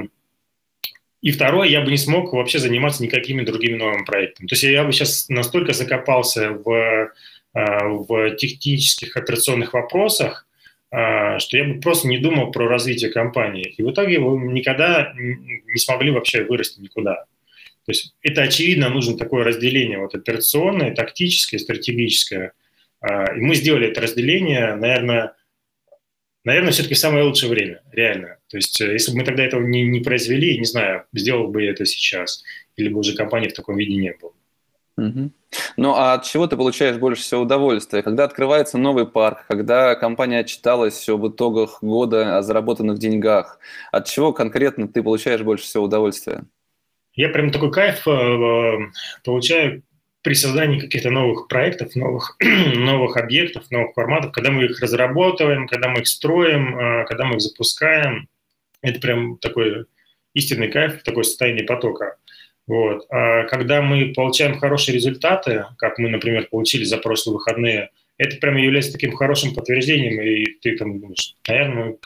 и второе, я бы не смог вообще заниматься никакими другими новыми проектами. То есть я бы сейчас настолько закопался в, а, в технических операционных вопросах, что я бы просто не думал про развитие компании. И в итоге вы никогда не смогли вообще вырасти никуда. То есть это очевидно, нужно такое разделение вот операционное, тактическое, стратегическое. А, и мы сделали это разделение, наверное, наверное, все-таки самое лучшее время, реально. То есть э, если бы мы тогда этого не, не произвели, не знаю, сделал бы я это сейчас, или бы уже компании в таком виде не было. Угу. Ну а от чего ты получаешь больше всего удовольствия? Когда открывается новый парк, когда компания отчиталась об итогах года, о заработанных деньгах, от чего конкретно ты получаешь больше всего удовольствия? Я прям такой кайф э, получаю при создании каких-то новых проектов, новых, новых объектов, новых форматов, когда мы их разрабатываем, когда мы их строим, э, когда мы их запускаем. Это прям такой истинный кайф, такое состояние потока. Вот. А когда мы получаем хорошие результаты, как мы, например, получили за прошлые выходные, это прям является таким хорошим подтверждением, и ты там думаешь, наверное, мы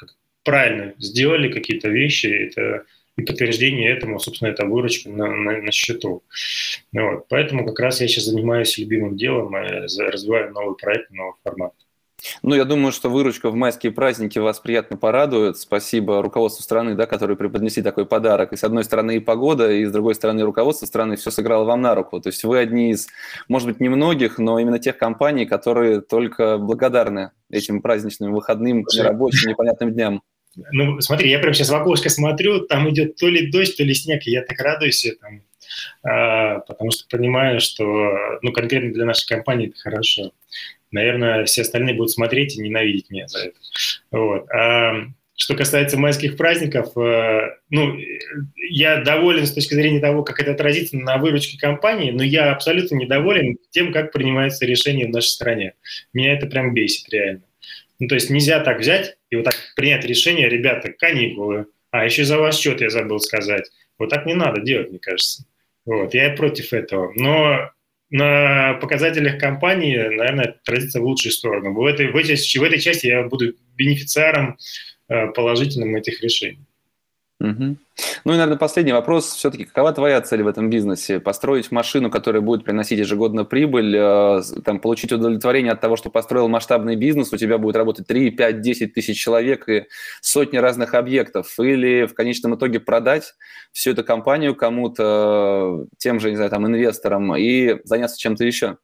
правильно сделали какие-то вещи, это и подтверждение этому, собственно, это выручка на, на, на счету. Вот. Поэтому как раз я сейчас занимаюсь любимым делом, э, развиваю новый проект, новый формат. Ну, я думаю, что выручка в майские праздники вас приятно порадует. Спасибо руководству страны, да, который преподнесли такой подарок. И с одной стороны и погода, и с другой стороны руководство страны все сыграло вам на руку. То есть вы одни из, может быть, немногих, но именно тех компаний, которые только благодарны этим праздничным выходным, нерабочим, непонятным дням. Ну, смотри, я прям сейчас в окошко смотрю, там идет то ли дождь, то ли снег, и я так радуюсь этому, а, потому что понимаю, что, ну, конкретно для нашей компании это хорошо. Наверное, все остальные будут смотреть и ненавидеть меня за это. Вот. А, что касается майских праздников, э, ну, я доволен с точки зрения того, как это отразится на выручке компании, но я абсолютно недоволен тем, как принимаются решения в нашей стране. Меня это прям бесит реально. Ну, то есть нельзя так взять и вот так принять решение, ребята, каникулы, а еще за ваш счет я забыл сказать. Вот так не надо делать, мне кажется. Вот, я против этого. Но на показателях компании, наверное, отразится в лучшую сторону. В этой, в, этой, в этой части я буду бенефициаром э, положительным этих решений. Угу. Ну и, наверное, последний вопрос. Все-таки какова твоя цель в этом бизнесе? Построить машину, которая будет приносить ежегодно прибыль, э, там, получить удовлетворение от того, что построил масштабный бизнес, у тебя будет работать 3, 5, 10 тысяч человек и сотни разных объектов, или в конечном итоге продать всю эту компанию кому-то, тем же, не знаю, там, инвесторам и заняться чем-то еще?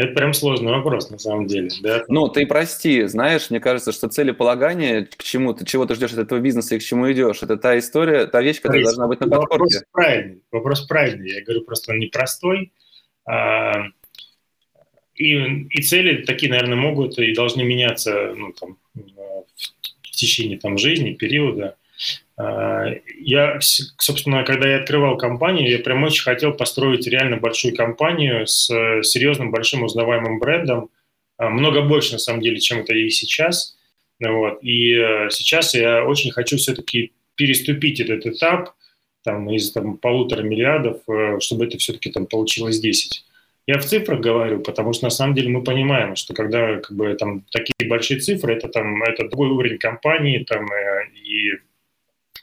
Это прям сложный вопрос, на самом деле. Да? Ну, ты прости, знаешь, мне кажется, что целеполагание, к чему ты, чего ты ждешь от этого бизнеса и к чему идешь, это та история, та вещь, которая Борис, должна быть на подкорке. Вопрос правильный, вопрос правильный. Я говорю, просто он непростой. А, и, и цели такие, наверное, могут и должны меняться ну, там, в течение там, жизни, периода. Я, собственно, когда я открывал компанию, я прям очень хотел построить реально большую компанию с серьезным, большим узнаваемым брендом, а, много больше, на самом деле, чем это и сейчас. Вот. И э, сейчас я очень хочу все-таки переступить этот этап там, из там, полутора миллиардов, э, чтобы это все-таки там получилось 10. Я в цифрах говорю, потому что на самом деле мы понимаем, что когда как бы, там, такие большие цифры, это, там, это другой уровень компании, там, э, и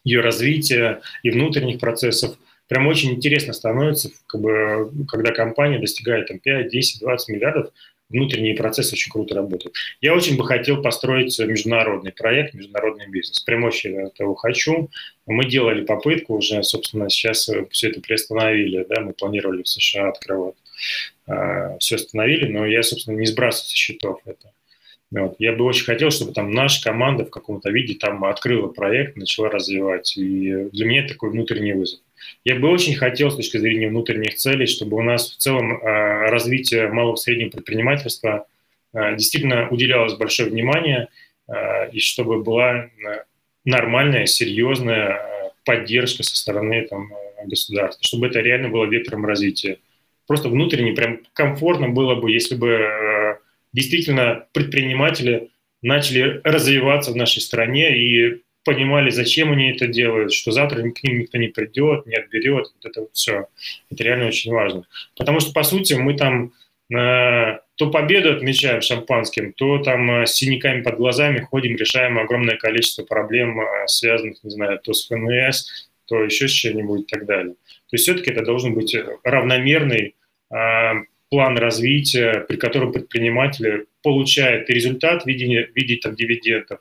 ее развития и внутренних процессов. Прям очень интересно становится, как бы, когда компания достигает там, 5, 10, 20 миллиардов, внутренние процессы очень круто работают. Я очень бы хотел построить международный проект, международный бизнес. Прям очень этого хочу. Мы делали попытку уже, собственно, сейчас все это приостановили, да, мы планировали в США открывать. А, все остановили, но я, собственно, не сбрасываю со счетов это. Вот. Я бы очень хотел, чтобы там наша команда в каком-то виде там открыла проект, начала развивать. И для меня это такой внутренний вызов. Я бы очень хотел с точки зрения внутренних целей, чтобы у нас в целом э, развитие малого и среднего предпринимательства э, действительно уделялось большое внимание, э, и чтобы была нормальная, серьезная поддержка со стороны там, государства, чтобы это реально было вектором развития. Просто внутренне прям комфортно было бы, если бы действительно предприниматели начали развиваться в нашей стране и понимали, зачем они это делают, что завтра к ним никто не придет, не отберет, вот это вот все. Это реально очень важно. Потому что, по сути, мы там э, то победу отмечаем шампанским, то там э, с синяками под глазами ходим, решаем огромное количество проблем, э, связанных, не знаю, то с ФНС, то еще с чем-нибудь и так далее. То есть все-таки это должен быть равномерный э, план развития, при котором предприниматели получают результат в виде, в виде там, дивидендов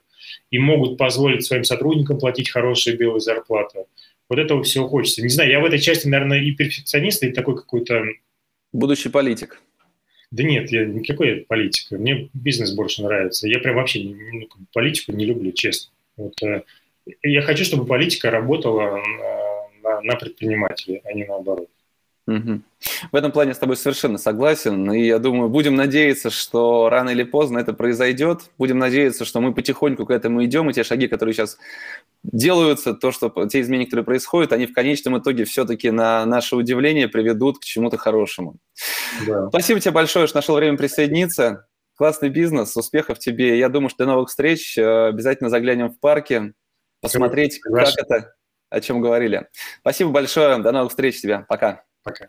и могут позволить своим сотрудникам платить хорошие белые зарплаты. Вот этого всего хочется. Не знаю, я в этой части, наверное, и перфекционист, и такой какой-то... Будущий политик. Да нет, я никакой политик. Мне бизнес больше нравится. Я прям вообще политику не люблю, честно. Вот, э, я хочу, чтобы политика работала на, на, на предпринимателей, а не наоборот. Угу. В этом плане с тобой совершенно согласен. И я думаю, будем надеяться, что рано или поздно это произойдет. Будем надеяться, что мы потихоньку к этому идем, и те шаги, которые сейчас делаются, то, что те изменения, которые происходят, они в конечном итоге все-таки на наше удивление приведут к чему-то хорошему. Да. Спасибо тебе большое, что нашел время присоединиться. Классный бизнес, успехов тебе. Я думаю, что до новых встреч. Э, обязательно заглянем в парке, посмотреть, как это, о чем говорили. Спасибо большое. До новых встреч тебе. Пока. Пока.